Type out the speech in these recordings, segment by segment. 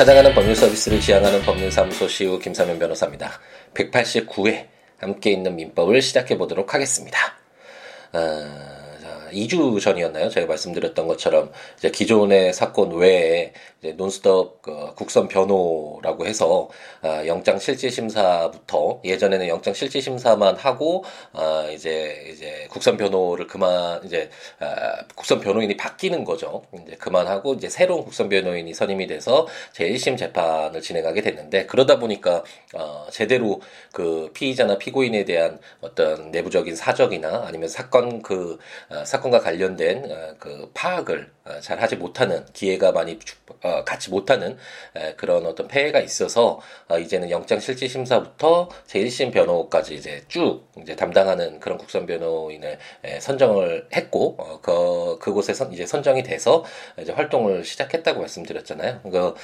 찾아가는 법률 서비스를 지향하는 법률사무소 시우 김사면 변호사입니다. 189회 함께 있는 민법을 시작해 보도록 하겠습니다. 어... 2주 전이었나요? 제가 말씀드렸던 것처럼 이제 기존의 사건 외에 이제 논스톱 그 국선 변호라고 해서 아, 영장 실질 심사부터 예전에는 영장 실질 심사만 하고 아, 이제 이제 국선 변호를 그만 이제 아, 국선 변호인이 바뀌는 거죠. 이제 그만하고 이제 새로운 국선 변호인이 선임이 돼서 제1심 재판을 진행하게 됐는데 그러다 보니까 어, 제대로 그 피의자나 피고인에 대한 어떤 내부적인 사적이나 아니면 사건 그 어, 사 건과 관련된 어, 그 파악을 어, 잘 하지 못하는 기회가 많이 어, 갖지 못하는 그런 어떤 폐해가 있어서 어, 이제는 영장 실질 심사부터 제1심 변호까지 이제 쭉 이제 담당하는 그런 국선 변호인을 선정을 했고 그 그곳에 선 이제 선정이 돼서 이제 활동을 시작했다고 말씀드렸잖아요. 그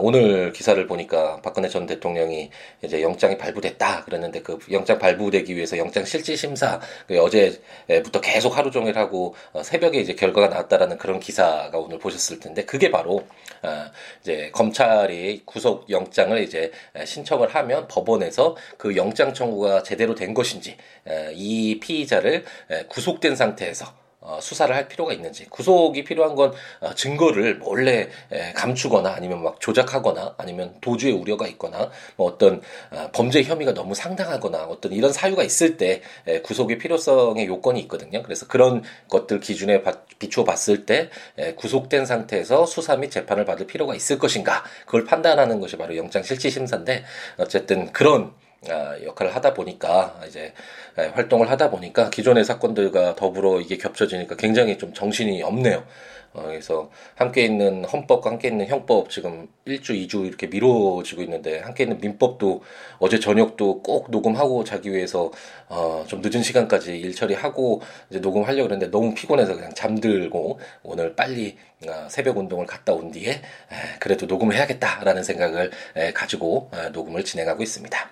오늘 기사를 보니까 박근혜 전 대통령이 이제 영장이 발부됐다 그랬는데 그 영장 발부되기 위해서 영장 실질 심사 그 어제부터 계속 하루 종일 하고 어, 새벽에 이제 결과가 나왔다라는 그런 기사가 오늘 보셨을 텐데 그게 바로 어, 이제 검찰이 구속 영장을 이제 신청을 하면 법원에서 그 영장 청구가 제대로 된 것인지 이 피의자를 구속된 상태에서 어, 수사를 할 필요가 있는지 구속이 필요한 건 어, 증거를 몰래 에, 감추거나 아니면 막 조작하거나 아니면 도주의 우려가 있거나 뭐 어떤 어, 범죄 혐의가 너무 상당하거나 어떤 이런 사유가 있을 때 에, 구속의 필요성의 요건이 있거든요. 그래서 그런 것들 기준에 바, 비추어 봤을 때 에, 구속된 상태에서 수사 및 재판을 받을 필요가 있을 것인가 그걸 판단하는 것이 바로 영장 실질 심사인데 어쨌든 그런 아, 역할을 하다 보니까 이제 활동을 하다 보니까 기존의 사건들과 더불어 이게 겹쳐지니까 굉장히 좀 정신이 없네요. 어, 그래서 함께 있는 헌법과 함께 있는 형법 지금 1주, 2주 이렇게 미뤄지고 있는데 함께 있는 민법도 어제 저녁도 꼭 녹음하고 자기 위해서 어, 좀 늦은 시간까지 일 처리하고 이제 녹음하려고 그랬는데 너무 피곤해서 그냥 잠들고 오늘 빨리 어, 새벽 운동을 갔다 온 뒤에 에, 그래도 녹음을 해야겠다라는 생각을 에, 가지고 어, 녹음을 진행하고 있습니다.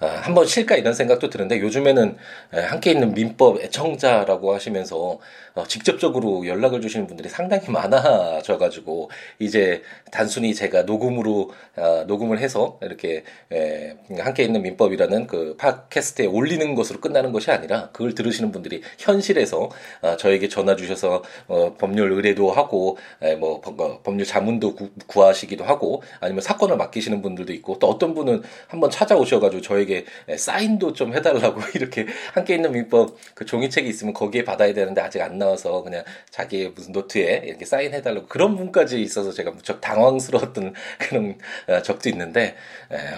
어, 한번 쉴까 이런 생각도 드는데 요즘에는 에, 함께 있는 민법 애청자라고 하시면서 어, 직접적으로 연락을 주시는 분들이 상당히 많아져가지고 이제 단순히 제가 녹음으로 어, 녹음을 해서 이렇게 에, 함께 있는 민법이라는 그 팟캐스트에 올리는 것으로 끝나는 것이 아니라 그걸 들으시는 분들이 현실에서 어, 저에게 전화 주셔서 어, 법률 의뢰도 하고 에, 뭐 어, 법률 자문도 구, 구하시기도 하고 아니면 사건을 맡기시는 분들도 있고 또 어떤 분은 한번 찾아오셔가지고 저에게 사인도 좀 해달라고 이렇게 함께 있는 민법 그 종이책이 있으면 거기에 받아야 되는데 아직 안 나와서 그냥 자기 무슨 노트에 이렇게 사인해달라고 그런 분까지 있어서 제가 무척 당황스러웠던 그런 어, 적도 있는데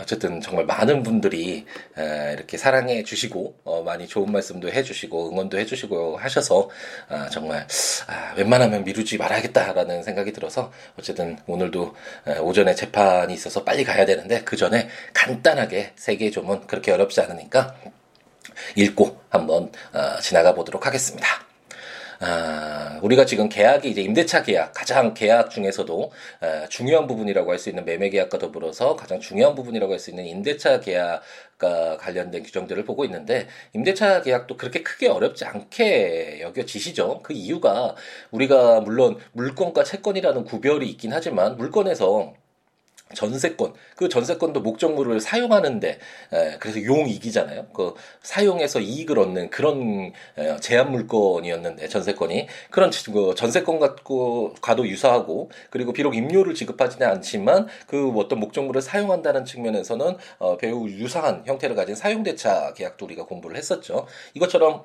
어쨌든 정말 많은 분들이 이렇게 사랑해 주시고 어, 많이 좋은 말씀도 해주시고 응원도 해주시고 하셔서 아, 정말 아, 웬만하면 미루지 말아야겠다라는 생각이 들어서 어쨌든 오늘도 오전에 재판이 있어서 빨리 가야 되는데 그 전에 간단하게 세계 조문 그렇게 어렵지 않으니까 읽고 한번 어, 지나가 보도록 하겠습니다. 아, 우리가 지금 계약이 이제 임대차 계약 가장 계약 중에서도 아, 중요한 부분이라고 할 수 있는 매매 계약과 더불어서 가장 중요한 부분이라고 할 수 있는 임대차 계약과 관련된 규정들을 보고 있는데 임대차 계약도 그렇게 크게 어렵지 않게 여겨지시죠. 그 이유가 우리가 물론 물건과 채권이라는 구별이 있긴 하지만 물건에서 전세권 그 전세권도 목적물을 사용하는데 에, 그래서 용이익이잖아요. 그 사용해서 이익을 얻는 그런 에, 제한 물건이었는데 전세권이 그런 그 전세권 갖고 가도 유사하고 그리고 비록 임료를 지급하지는 않지만 그 어떤 목적물을 사용한다는 측면에서는 어, 배우 유사한 형태를 가진 사용대차 계약도 우리가 공부를 했었죠. 이것처럼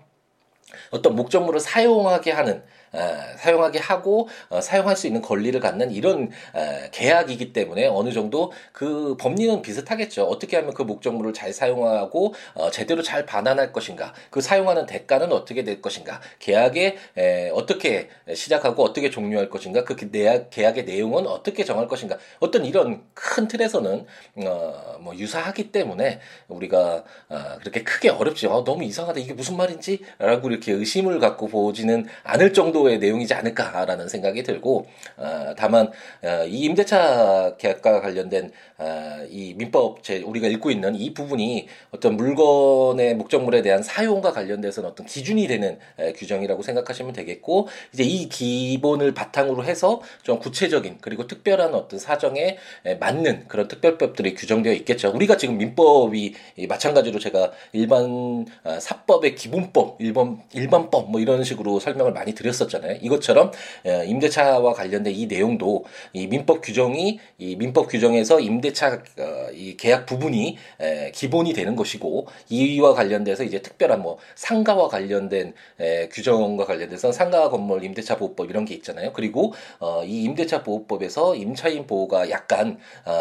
어떤 목적물을 사용하게 하는 어, 사용하게 하고 어, 사용할 수 있는 권리를 갖는 이런 어, 계약이기 때문에 어느 정도 그 법리는 비슷하겠죠. 어떻게 하면 그 목적물을 잘 사용하고 어, 제대로 잘 반환할 것인가, 그 사용하는 대가는 어떻게 될 것인가, 계약에 에, 어떻게 시작하고 어떻게 종료할 것인가, 그 계약, 계약의 내용은 어떻게 정할 것인가, 어떤 이런 큰 틀에서는 어, 뭐 유사하기 때문에 우리가 어, 그렇게 크게 어렵지. 어, 너무 이상하다. 이게 무슨 말인지? 라고 이렇게 의심을 갖고 보지는 않을 정도의 내용이지 않을까라는 생각이 들고 어, 다만 어, 이 임대차 계약과 관련된 어, 이 민법 제 우리가 읽고 있는 이 부분이 어떤 물건의 목적물에 대한 사용과 관련돼서는 어떤 기준이 되는 에, 규정이라고 생각하시면 되겠고 이제 이 기본을 바탕으로 해서 좀 구체적인 그리고 특별한 어떤 사정에 에, 맞는 그런 특별법들이 규정되어 있겠죠. 우리가 지금 민법이 마찬가지로 제가 일반 어, 사법의 기본법, 일반 일반법 뭐 이런 식으로 설명을 많이 드렸었잖아요. 이것처럼 임대차와 관련된 이 내용도 이 민법 규정이 이 민법 규정에서 임대차 어, 이 계약 부분이 기본이 되는 것이고 이와 관련돼서 이제 특별한 뭐 상가와 관련된 규정과 관련돼서 상가 건물 임대차 보호법 이런 게 있잖아요. 그리고 어, 이 임대차 보호법에서 임차인 보호가 약간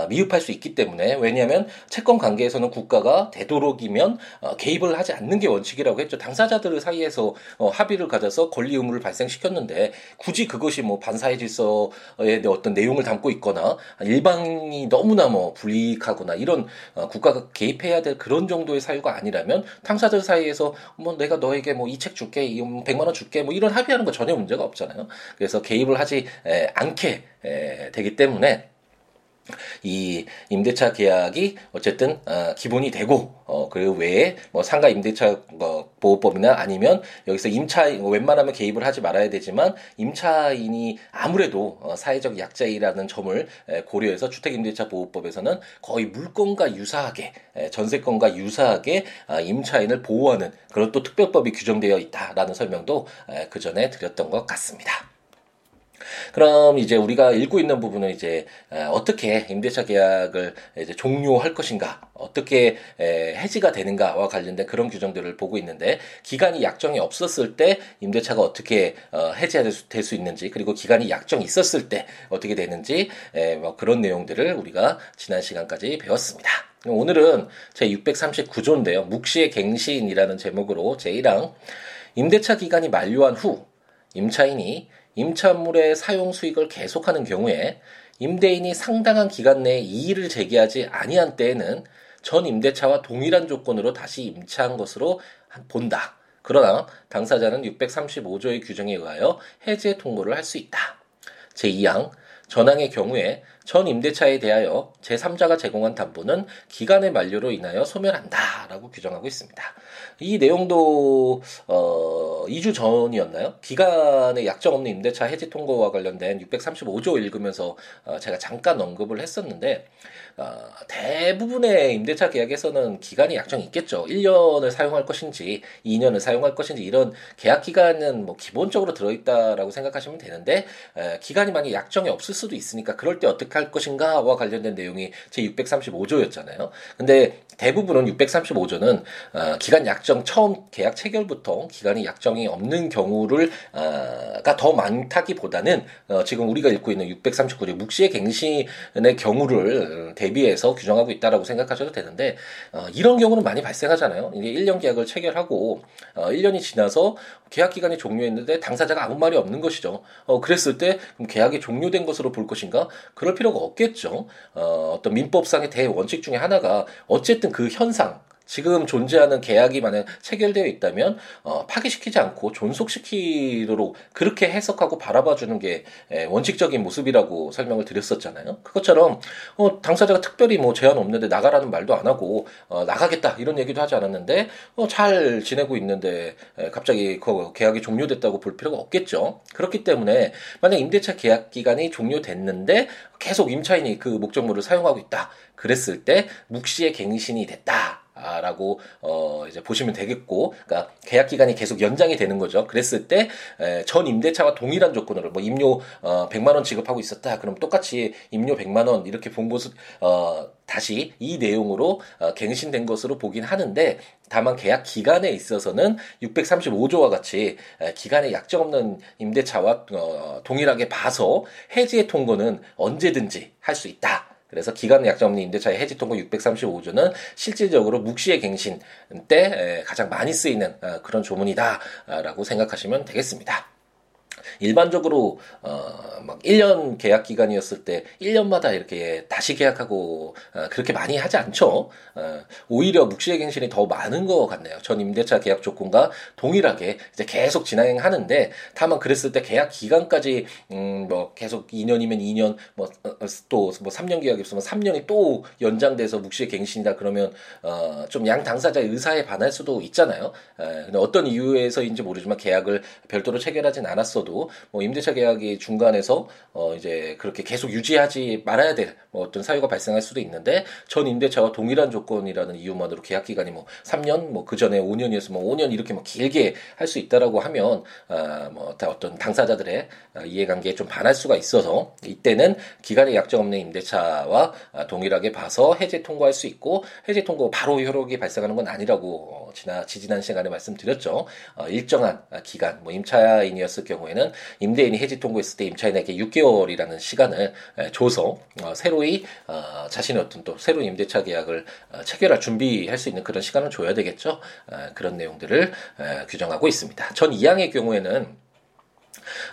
미흡할 수 있기 때문에 왜냐하면 채권 관계에서는 국가가 되도록이면 개입을 하지 않는 게 원칙이라고 했죠. 당사자들 사이에서 어, 합의를 가져서 권리 의무를 발생시켰는데 굳이 그것이 뭐 반사회 질서의 어떤 내용을 담고 있거나 일방이 너무나 뭐 불이익하거나 이런 어, 국가가 개입해야 될 그런 정도의 사유가 아니라면 당사자들 사이에서 뭐 내가 너에게 뭐 이 책 줄게, 100만 원 줄게 뭐 이런 합의하는 거 전혀 문제가 없잖아요. 그래서 개입을 하지 않게 되기 때문에 이 임대차 계약이 어쨌든 어, 기본이 되고 어, 그 외에 뭐 상가 임대차 뭐 보호법이나 아니면 여기서 임차 웬만하면 개입을 하지 말아야 되지만 임차인이 아무래도 어, 사회적 약자이라는 점을 에, 고려해서 주택 임대차 보호법에서는 거의 물건과 유사하게 에, 전세권과 유사하게 아, 임차인을 보호하는 그런 또 특별법이 규정되어 있다라는 설명도 에, 그 전에 드렸던 것 같습니다. 그럼 이제 우리가 읽고 있는 부분은 이제 어떻게 임대차 계약을 이제 종료할 것인가, 어떻게 해지가 되는가와 관련된 그런 규정들을 보고 있는데 기간이 약정이 없었을 때 임대차가 어떻게 어, 해지될 수 있는지 그리고 기간이 약정이 있었을 때 어떻게 되는지 뭐 그런 내용들을 우리가 지난 시간까지 배웠습니다. 오늘은 제 639조인데요. 묵시의 갱신이라는 제목으로 제1항 임대차 기간이 만료한 후 임차인이 임차물의 사용 수익을 계속하는 경우에 임대인이 상당한 기간 내에 이의를 제기하지 아니한 때에는 전 임대차와 동일한 조건으로 다시 임차한 것으로 본다. 그러나 당사자는 635조의 규정에 의하여 해제 통보를 할 수 있다. 제2항 전항의 경우에 전 임대차에 대하여 제3자가 제공한 담보는 기간의 만료로 인하여 소멸한다라고 규정하고 있습니다. 이 내용도 어 2주 전이었나요? 기간에 약정 없는 임대차 해지 통고와 관련된 635조 읽으면서 어 제가 잠깐 언급을 했었는데 어, 대부분의 임대차 계약에서는 기간이 약정이 있겠죠. 1년을 사용할 것인지 2년을 사용할 것인지 이런 계약 기간은 뭐 기본적으로 들어있다라고 생각하시면 되는데 에, 기간이 만약 약정이 없을 수도 있으니까 그럴 때 어떻게 할 것인가와 관련된 내용이 제 635조였잖아요. 근데 대부분은 635조는 어, 기간 약정 처음 계약 체결부터 기간이 약정이 없는 경우를 어, 더 많다기보다는 어, 지금 우리가 읽고 있는 639조 묵시의 갱신의 경우를 대비해서 규정하고 있다라고 생각하셔도 되는데 어, 이런 경우는 많이 발생하잖아요. 이게 1년 계약을 체결하고 어, 1년이 지나서 계약 기간이 종료했는데 당사자가 아무 말이 없는 것이죠. 어, 그랬을 때 계약이 종료된 것으로 볼 것인가? 그럴 필요 가 없겠죠. 어, 어떤 민법상의 대원칙 중에 하나가 어쨌든 그 현상 지금 존재하는 계약이 만약 체결되어 있다면 어, 파기시키지 않고 존속시키도록 그렇게 해석하고 바라봐주는 게 에, 원칙적인 모습이라고 설명을 드렸었잖아요. 그것처럼 어, 당사자가 특별히 뭐 제한 없는데 나가라는 말도 안 하고 어, 나가겠다 이런 얘기도 하지 않았는데 어, 잘 지내고 있는데 에, 갑자기 그 계약이 종료됐다고 볼 필요가 없겠죠. 그렇기 때문에 만약 임대차 계약 기간이 종료됐는데 계속 임차인이 그 목적물을 사용하고 있다. 그랬을 때 묵시의 갱신이 됐다. 라고 어 이제 보시면 되겠고 그러니까 계약 기간이 계속 연장이 되는 거죠. 그랬을 때 전 임대차와 동일한 조건으로 뭐 임료 어 100만 원 지급하고 있었다. 그럼 똑같이 임료 100만 원 이렇게 본 모습 어 다시 이 내용으로 어, 갱신된 것으로 보긴 하는데 다만 계약 기간에 있어서는 635조와 같이 에, 기간에 약정 없는 임대차와 어, 동일하게 봐서 해지의 통고는 언제든지 할 수 있다. 그래서 기간 약정 없는 임대차의 해지 통고 635조는 실질적으로 묵시의 갱신 때 가장 많이 쓰이는 어, 그런 조문이다라고 생각하시면 되겠습니다. 일반적으로 어막 1년 계약 기간이었을 때 1년마다 이렇게 다시 계약하고 어, 그렇게 많이 하지 않죠. 어, 오히려 묵시의 갱신이 더 많은 것 같네요. 전 임대차 계약 조건과 동일하게 이제 계속 진행하는데 다만 그랬을 때 계약 기간까지 음뭐 계속 2년이면 2년 뭐 또뭐 어, 뭐 3년 계약이 있으면 3년이 또 연장돼서 묵시의 갱신이다 그러면 어좀 양 당사자의 의사에 반할 수도 있잖아요. 에, 근데 어떤 이유에서인지 모르지만 계약을 별도로 체결하진 않았어 도 뭐 임대차 계약이 중간에서 어 이제 그렇게 계속 유지하지 말아야 될 뭐 어떤 사유가 발생할 수도 있는데 전 임대차와 동일한 조건이라는 이유만으로 계약 기간이 뭐 3년 뭐 그 전에 5년이었으면 5년 이렇게 뭐 길게 할 수 있다라고 하면 아뭐 어떤 당사자들의 아, 이해관계에 좀 반할 수가 있어서 이때는 기간의 약정 없는 임대차와 아, 동일하게 봐서 해제 통과할 수 있고 해제 통고 바로 효력이 발생하는 건 아니라고 어, 지나 지지난 시간에 말씀드렸죠. 어, 일정한 기간 뭐 임차인이었을 경우에는 임대인이 해지 통고했을 때 임차인에게 6개월이라는 시간을 줘서 어, 새로이 어, 자신의 어떤 또 새로운 임대차 계약을 체결할 준비할 수 있는 그런 시간을 줘야 되겠죠. 그런 내용들을 규정하고 있습니다. 전 이항의 경우에는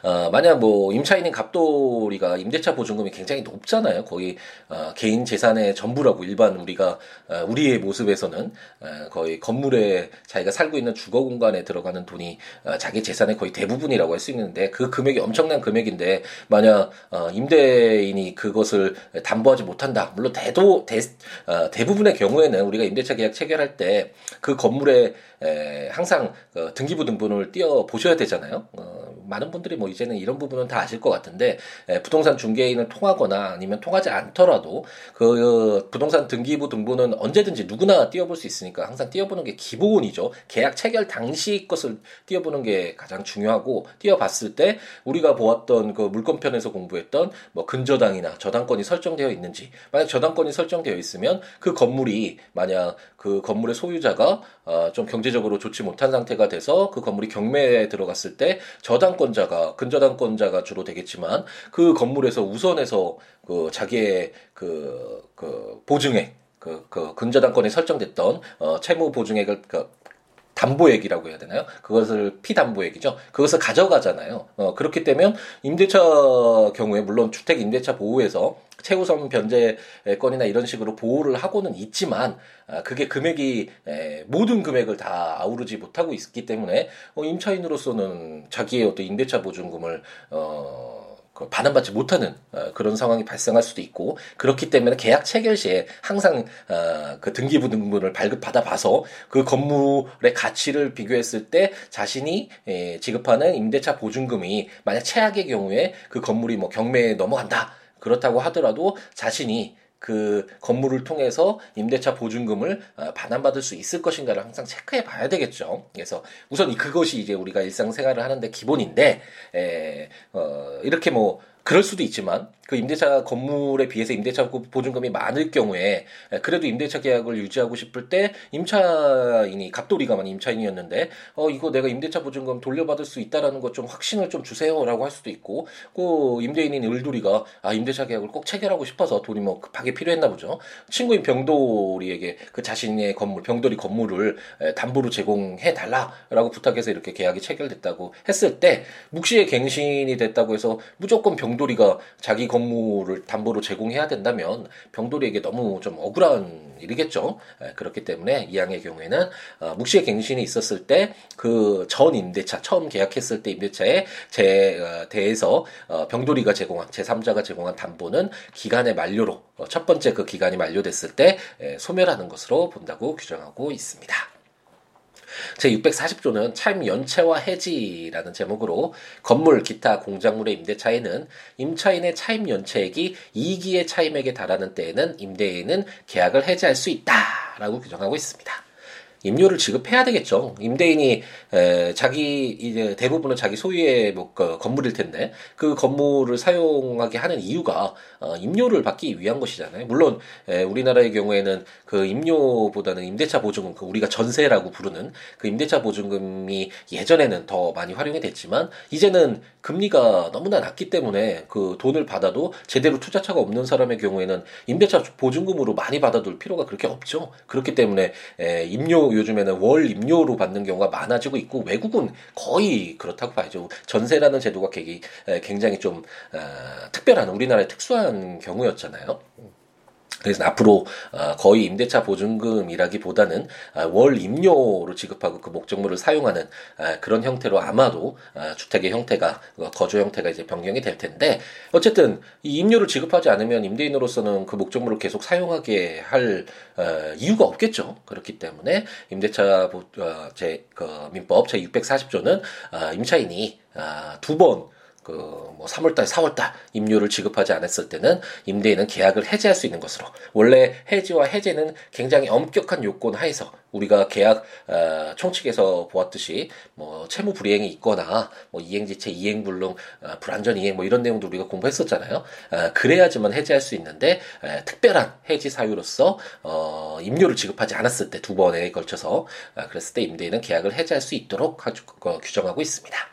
어, 만약 뭐 임차인인 갑돌이가 임대차 보증금이 굉장히 높잖아요. 거의 어, 개인 재산의 전부라고 일반 우리가 어, 우리의 모습에서는 어, 거의 건물에 자기가 살고 있는 주거 공간에 들어가는 돈이 어, 자기 재산의 거의 대부분이라고 할 수 있는데 그 금액이 엄청난 금액인데 만약 어, 임대인이 그것을 담보하지 못한다. 물론 대도 대, 어, 대부분의 경우에는 우리가 임대차 계약 체결할 때 그 건물에 에, 항상 어, 등기부 등본을 띄어 보셔야 되잖아요. 어, 많은 분들이 뭐 이제는 이런 부분은 다 아실 것 같은데 에, 부동산 중개인을 통하거나 아니면 통하지 않더라도 그 부동산 등기부 등본은 언제든지 누구나 띄어볼 수 있으니까 항상 띄어보는 게 기본이죠. 계약 체결 당시 것을 띄어보는 게 가장 중요하고 띄어봤을 때 우리가 보았던 그 물건편에서 공부했던 뭐 근저당이나 저당권이 설정되어 있는지 만약 저당권이 설정되어 있으면 그 건물이 만약 그 건물의 소유자가 어, 좀 경제 적으로 좋지 못한 상태가 돼서 그 건물이 경매에 들어갔을 때 저당권자가 근저당권자가 주로 되겠지만 그 건물에서 우선해서 그 자기의 그, 그 보증액 그, 그 근저당권에 설정됐던 어, 채무 보증액을 그 담보액이라고 해야 되나요? 그것을 피담보액이죠. 그것을 가져가잖아요. 어, 그렇기 때문에 임대차 경우에 물론 주택 임대차 보호에서 최우선 변제권이나 이런 식으로 보호를 하고는 있지만 아, 그게 금액이 에, 모든 금액을 다 아우르지 못하고 있기 때문에 어, 임차인으로서는 자기의 어떤 임대차 보증금을 어그 반환받지 못하는 어, 그런 상황이 발생할 수도 있고 그렇기 때문에 계약 체결 시에 항상 어, 그 등기부 등본을 발급받아 봐서 그 건물의 가치를 비교했을 때 자신이 에, 지급하는 임대차 보증금이 만약 최악의 경우에 그 건물이 뭐 경매에 넘어간다 그렇다고 하더라도 자신이 그 건물을 통해서 임대차 보증금을 어, 반환받을 수 있을 것인가를 항상 체크해 봐야 되겠죠. 그래서 우선 그것이 이제 우리가 일상생활을 하는데 기본인데, 에, 어, 이렇게 뭐, 그럴 수도 있지만 그 임대차 건물에 비해서 임대차 보증금이 많을 경우에 그래도 임대차 계약을 유지하고 싶을 때 임차인이 갑돌이가만 임차인이었는데 어 이거 내가 임대차 보증금 돌려받을 수 있다라는 것 좀 확신을 좀 주세요라고 할 수도 있고 그 임대인인 을돌이가 아 임대차 계약을 꼭 체결하고 싶어서 돈이 뭐 급하게 필요했나 보죠. 친구인 병돌이에게 그 자신의 건물 병돌이 건물을 담보로 제공해 달라라고 부탁해서 이렇게 계약이 체결됐다고 했을 때 묵시의 갱신이 됐다고 해서 무조건 병 병돌이가 자기 건물 을 담보로 제공해야 된다면 병돌이에게 너무 좀 억울한 일이겠죠. 예, 그렇기 때문에 이양의 경우에는 어, 묵시의 갱신이 있었을 때 그 전 임대차 처음 계약했을 때 임대차에 제 어, 대해서 어, 병돌이가 제공한 제3자가 제공한 담보는 기간의 만료로 어, 첫 번째 그 기간이 만료됐을 때 예, 소멸하는 것으로 본다고 규정하고 있습니다. 제640조는 차임 연체와 해지라는 제목으로 건물, 기타, 공작물의 임대차에는 임차인의 차임 연체액이 2기의 차임액에 달하는 때에는 임대인은 계약을 해지할 수 있다라고 규정하고 있습니다. 임료를 지급해야 되겠죠. 임대인이 에, 자기 이제 대부분은 자기 소유의 뭐 그, 건물일 텐데 그 건물을 사용하게 하는 이유가 어, 임료를 받기 위한 것이잖아요. 물론 에, 우리나라의 경우에는 그 임료보다는 임대차 보증금, 그 우리가 전세라고 부르는 그 임대차 보증금이 예전에는 더 많이 활용이 됐지만 이제는 금리가 너무나 낮기 때문에 그 돈을 받아도 제대로 투자차가 없는 사람의 경우에는 임대차 보증금으로 많이 받아둘 필요가 그렇게 없죠. 그렇기 때문에 에, 임료 요즘에는 월 임료로 받는 경우가 많아지고 있고 외국은 거의 그렇다고 봐야죠. 전세라는 제도가 굉장히 좀 어, 특별한 우리나라의 특수한 경우였잖아요. 그래서 앞으로 어, 거의 임대차 보증금이라기보다는 어, 월 임료로 지급하고 그 목적물을 사용하는 어, 그런 형태로 아마도 주택의 형태가 거주 형태가 이제 변경이 될 텐데 어쨌든 이 임료를 지급하지 않으면 임대인으로서는 그 목적물을 계속 사용하게 할 이유가 없겠죠. 그렇기 때문에 임대차 제 그 민법 제 640조는 임차인이 두번 그뭐 3월달, 4월달 임료를 지급하지 않았을 때는 임대인은 계약을 해지할 수 있는 것으로 원래 해지와 해제는 굉장히 엄격한 요건 하에서 우리가 계약 어, 총칙에서 보았듯이 뭐 채무 불이행이 있거나 뭐 이행지체, 이행불능, 어, 불안전 이행 뭐 이런 내용도 우리가 공부했었잖아요. 어, 그래야지만 해지할 수 있는데 에, 특별한 해지 사유로서 어, 임료를 지급하지 않았을 때 두 번에 걸쳐서 어, 그랬을 때 임대인은 계약을 해지할 수 있도록 하, 어, 규정하고 있습니다.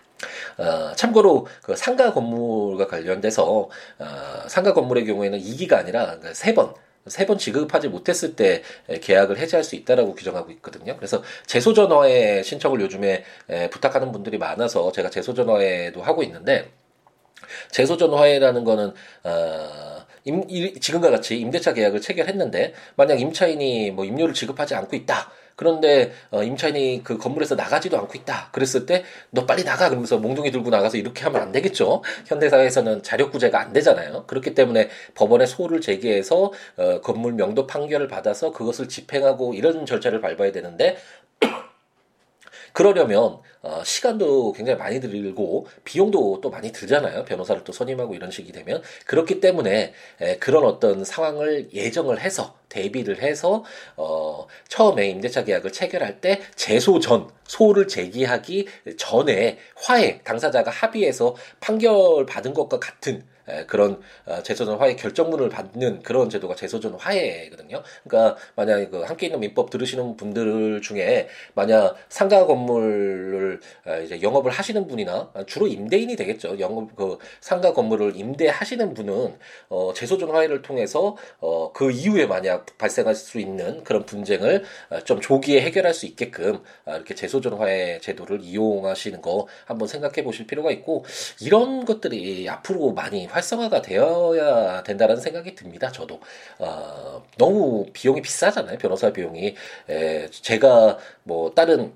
어, 참고로 그 상가 건물과 관련돼서 어, 상가 건물의 경우에는 2기가 아니라 세 번, 세번 지급하지 못했을 때 계약을 해지할 수 있다라고 규정하고 있거든요. 그래서 재소전화에 신청을 요즘에 부탁하는 분들이 많아서 제가 재소전화에도 하고 있는데 재소전화회라는 거는 어, 임, 지금과 같이 임대차 계약을 체결했는데 만약 임차인이 뭐 임료를 지급하지 않고 있다. 그런데 어, 임차인이 그 건물에서 나가지도 않고 있다. 그랬을 때 너 빨리 나가 그러면서 몽둥이 들고 나가서 이렇게 하면 안 되겠죠. 현대 사회에서는 자력 구제가 안 되잖아요. 그렇기 때문에 법원에 소를 제기해서 어, 건물 명도 판결을 받아서 그것을 집행하고 이런 절차를 밟아야 되는데 그러려면 어, 시간도 굉장히 많이 들고 비용도 또 많이 들잖아요. 변호사를 또 선임하고 이런 식이 되면 그렇기 때문에 에, 그런 어떤 상황을 예정을 해서 대비를 해서 어, 처음에 임대차 계약을 체결할 때 제소 전 소를 제기하기 전에 화해 당사자가 합의해서 판결 받은 것과 같은 그런 어, 재소전 화해 결정문을 받는 그런 제도가 재소전 화해거든요. 그러니까 만약 그 함께 있는 민법 들으시는 분들 중에 만약 상가 건물을 이제 영업을 하시는 분이나 주로 임대인이 되겠죠. 영업 그 상가 건물을 임대하시는 분은 어 재소전 화해를 통해서 어 그 이후에 만약 발생할 수 있는 그런 분쟁을 어, 좀 조기에 해결할 수 있게끔 아, 이렇게 재소전 화해 제도를 이용하시는 거 한번 생각해 보실 필요가 있고 이런 것들이 앞으로 많이 활 성화가 되어야 된다는 생각이 듭니다. 저도 어, 너무 비용이 비싸잖아요. 변호사 비용이 에, 제가 뭐 다른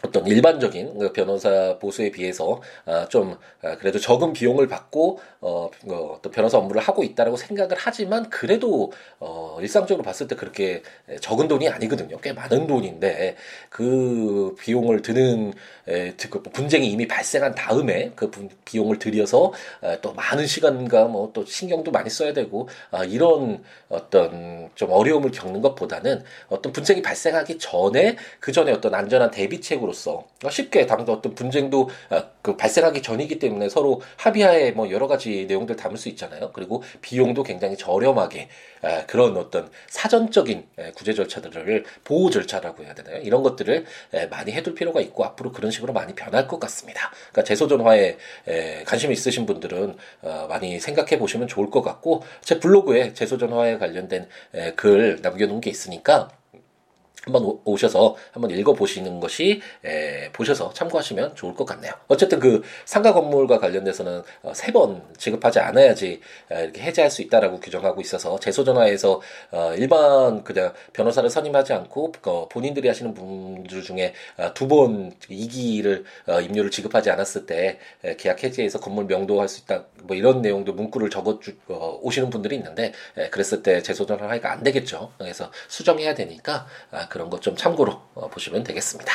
어떤 일반적인 그 변호사 보수에 비해서 아, 좀 아, 그래도 적은 비용을 받고 어, 어, 또 변호사 업무를 하고 있다라고 생각을 하지만 그래도 어, 일상적으로 봤을 때 그렇게 적은 돈이 아니거든요. 꽤 많은 돈인데 그 비용을 드는 에, 그 분쟁이 이미 발생한 다음에 그 분, 비용을 들여서 에, 또 많은 시간과 뭐 또 신경도 많이 써야 되고 아, 이런 어떤 좀 어려움을 겪는 것보다는 어떤 분쟁이 발생하기 전에 그 전에 어떤 안전한 대비책으로 사람으로서 쉽게 당도 어떤 분쟁도 아, 그 발생하기 전이기 때문에 서로 합의하에 뭐 여러 가지 내용들 담을 수 있잖아요. 그리고 비용도 굉장히 저렴하게 아, 그런 어떤 사전적인 구제 절차들을 보호 절차라고 해야 되나요? 이런 것들을 많이 해둘 필요가 있고 앞으로 그런 식으로 많이 변할 것 같습니다. 그러니까 재소전화에 관심 있으신 분들은 어, 많이 생각해 보시면 좋을 것 같고 제 블로그에 재소전화에 관련된 글 남겨놓은 게 있으니까 한번 오셔서 한번 읽어보시는 것이 에, 보셔서 참고하시면 좋을 것 같네요. 어쨌든 그 상가 건물과 관련돼서는 어, 세번 지급하지 않아야지 에, 이렇게 해제할 수 있다라고 규정하고 있어서 재소전화에서 어, 일반 그냥 변호사를 선임하지 않고 어, 본인들이 하시는 분들 중에 어, 두번 이기를 어, 임료를 지급하지 않았을 때 에, 계약 해지해서 건물 명도할 수 있다 뭐 이런 내용도 문구를 적어 주, 어, 오시는 분들이 있는데 에, 그랬을 때 재소전화가 안 되겠죠. 그래서 수정해야 되니까 아, 그런 것 좀 참고로 어, 보시면 되겠습니다.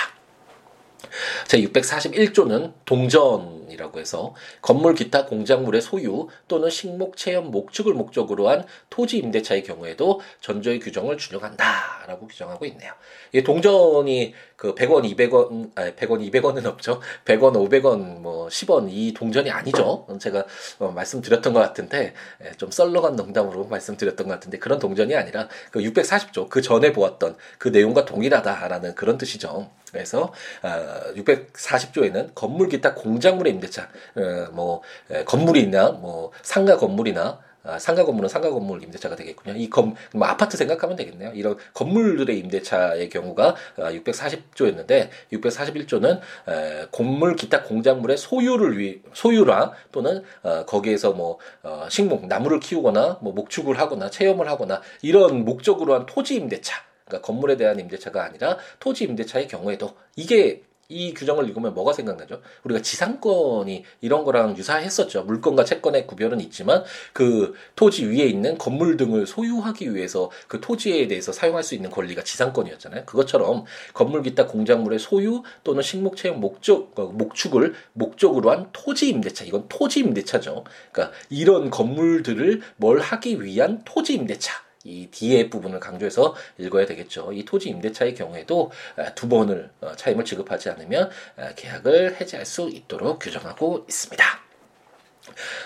제 641조는 동전이라고 해서 건물 기타 공작물의 소유 또는 식목 체험 목축을 목적으로 한 토지 임대차의 경우에도 전조의 규정을 준용한다라고 규정하고 있네요. 이 동전이 그 100원, 200원, 아니 100원, 200원은 없죠. 100원, 500원, 뭐 10원 이 동전이 아니죠. 제가 어, 말씀드렸던 것 같은데 예, 좀 썰렁한 농담으로 말씀드렸던 것 같은데 그런 동전이 아니라 그 640조 그 전에 보았던 그 내용과 동일하다라는 그런 뜻이죠. 그래서 어, 640조에는 건물 기타 공작물의 임대차, 어, 뭐 에, 건물이 있나, 뭐 상가 건물이나 아, 상가 건물은 상가 건물 임대차가 되겠군요. 이 건, 뭐 아파트 생각하면 되겠네요. 이런 건물들의 임대차의 경우가 640조였는데 641조는 에, 건물 기타 공작물의 소유를 위 소유라 또는 어, 거기에서 뭐 어, 식목 나무를 키우거나 뭐 목축을 하거나 체험을 하거나 이런 목적으로 한 토지 임대차 그러니까 건물에 대한 임대차가 아니라 토지 임대차의 경우에도 이게 이 규정을 읽으면 뭐가 생각나죠? 우리가 지상권이 이런 거랑 유사했었죠. 물건과 채권의 구별은 있지만 그 토지 위에 있는 건물 등을 소유하기 위해서 그 토지에 대해서 사용할 수 있는 권리가 지상권이었잖아요. 그것처럼 건물 기타 공작물의 소유 또는 식목 채용 목적 어, 목축을 목적으로 한 토지 임대차 이건 토지 임대차죠. 그러니까 이런 건물들을 뭘 하기 위한 토지 임대차 이 뒤에 부분을 강조해서 읽어야 되겠죠. 이 토지 임대차의 경우에도 두 번을 어, 차임을 지급하지 않으면 계약을 해지할 수 있도록 규정하고 있습니다.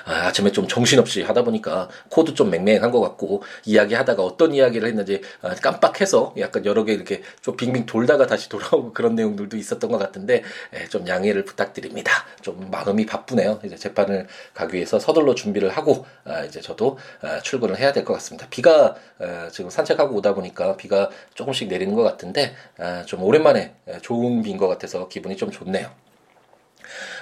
아침에 좀 정신없이 하다 보니까 코도 좀 맹맹한 것 같고 이야기 하다가 어떤 이야기를 했는지 아, 깜빡해서 약간 여러 개 이렇게 좀 빙빙 돌다가 다시 돌아오고 그런 내용들도 있었던 것 같은데 에, 좀 양해를 부탁드립니다. 좀 마음이 바쁘네요. 이제 재판을 가기 위해서 서둘러 준비를 하고 아, 이제 저도 아, 출근을 해야 될 것 같습니다. 비가 아, 지금 산책하고 오다 보니까 비가 조금씩 내리는 것 같은데 아, 좀 오랜만에 좋은 비인 것 같아서 기분이 좀 좋네요.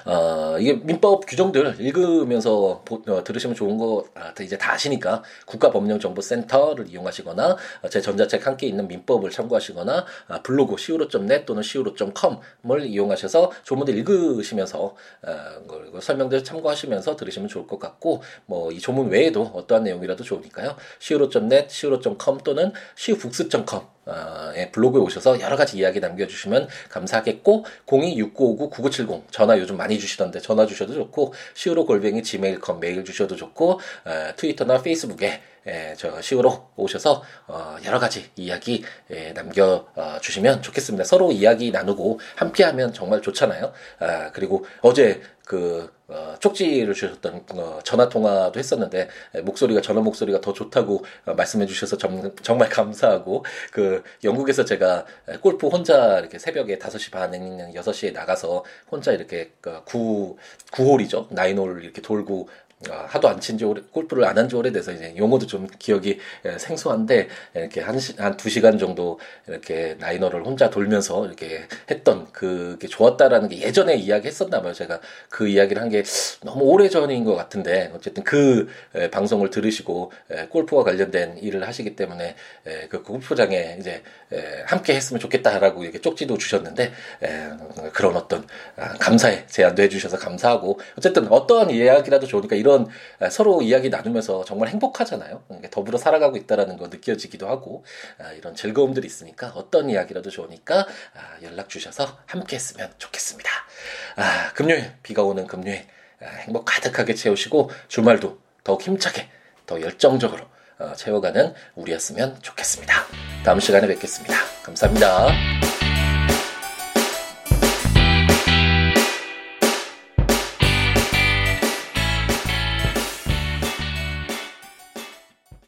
어, 이게 민법 규정들 읽으면서 보, 어, 들으시면 좋은 거 아, 이제 다 아시니까 국가법령정보센터를 이용하시거나 어, 제 전자책 함께 있는 민법을 참고하시거나 아, 블로그 siwo.net 또는 siwo.com을 이용하셔서 조문들 읽으시면서 어, 설명들 참고하시면서 들으시면 좋을 것 같고 뭐 이 조문 외에도 어떠한 내용이라도 좋으니까요. siwo.net, siwo.com 또는 siwobooks.com 어, 예, 블로그에 오셔서 여러 가지 이야기 남겨주시면 감사하겠고 026959-9970 전화 요즘 많이 주시던데 전화 주셔도 좋고 시우로 골뱅이 지메일컴 메일 주셔도 좋고 어, 트위터나 페이스북에 예, 저 시우로 오셔서 어, 여러 가지 이야기 예, 남겨 어, 주시면 좋겠습니다. 서로 이야기 나누고 함께하면 정말 좋잖아요. 아, 그리고 어제 그 어, 쪽지를 주셨던 어, 전화 통화도 했었는데 에, 목소리가 전화 목소리가 더 좋다고 어, 말씀해 주셔서 정, 정말 감사하고 그 영국에서 제가 골프 혼자 이렇게 새벽에 5시 반에 6시에 나가서 혼자 이렇게 그, 구 9홀이죠. 나인홀 이렇게 돌고 아, 하도 안 친지 오래, 골프를 안 한 지 오래돼서 이제 용어도 좀 기억이 예, 생소한데 이렇게 한, 시, 한두 시간 정도 이렇게 나이너를 혼자 돌면서 이렇게 했던 그게 좋았다라는 게 예전에 이야기 했었나 봐요. 제가 그 이야기를 한 게 너무 오래 전인 것 같은데 어쨌든 그 에, 방송을 들으시고 에, 골프와 관련된 일을 하시기 때문에 에, 그 골프장에 이제 에, 함께 했으면 좋겠다라고 이렇게 쪽지도 주셨는데 에, 그런 어떤 아, 감사의 제안도 해주셔서 감사하고 어쨌든 어떠한 이야기라도 좋으니까 이런 이런 서로 이야기 나누면서 정말 행복하잖아요. 더불어 살아가고 있다라는 거 느껴지기도 하고 아, 이런 즐거움들이 있으니까 어떤 이야기라도 좋으니까 아, 연락 주셔서 함께 했으면 좋겠습니다. 아, 금요일 비가 오는 금요일 행복 가득하게 채우시고 주말도 더욱 힘차게 더 열정적으로 어, 채워가는 우리였으면 좋겠습니다. 다음 시간에 뵙겠습니다. 감사합니다.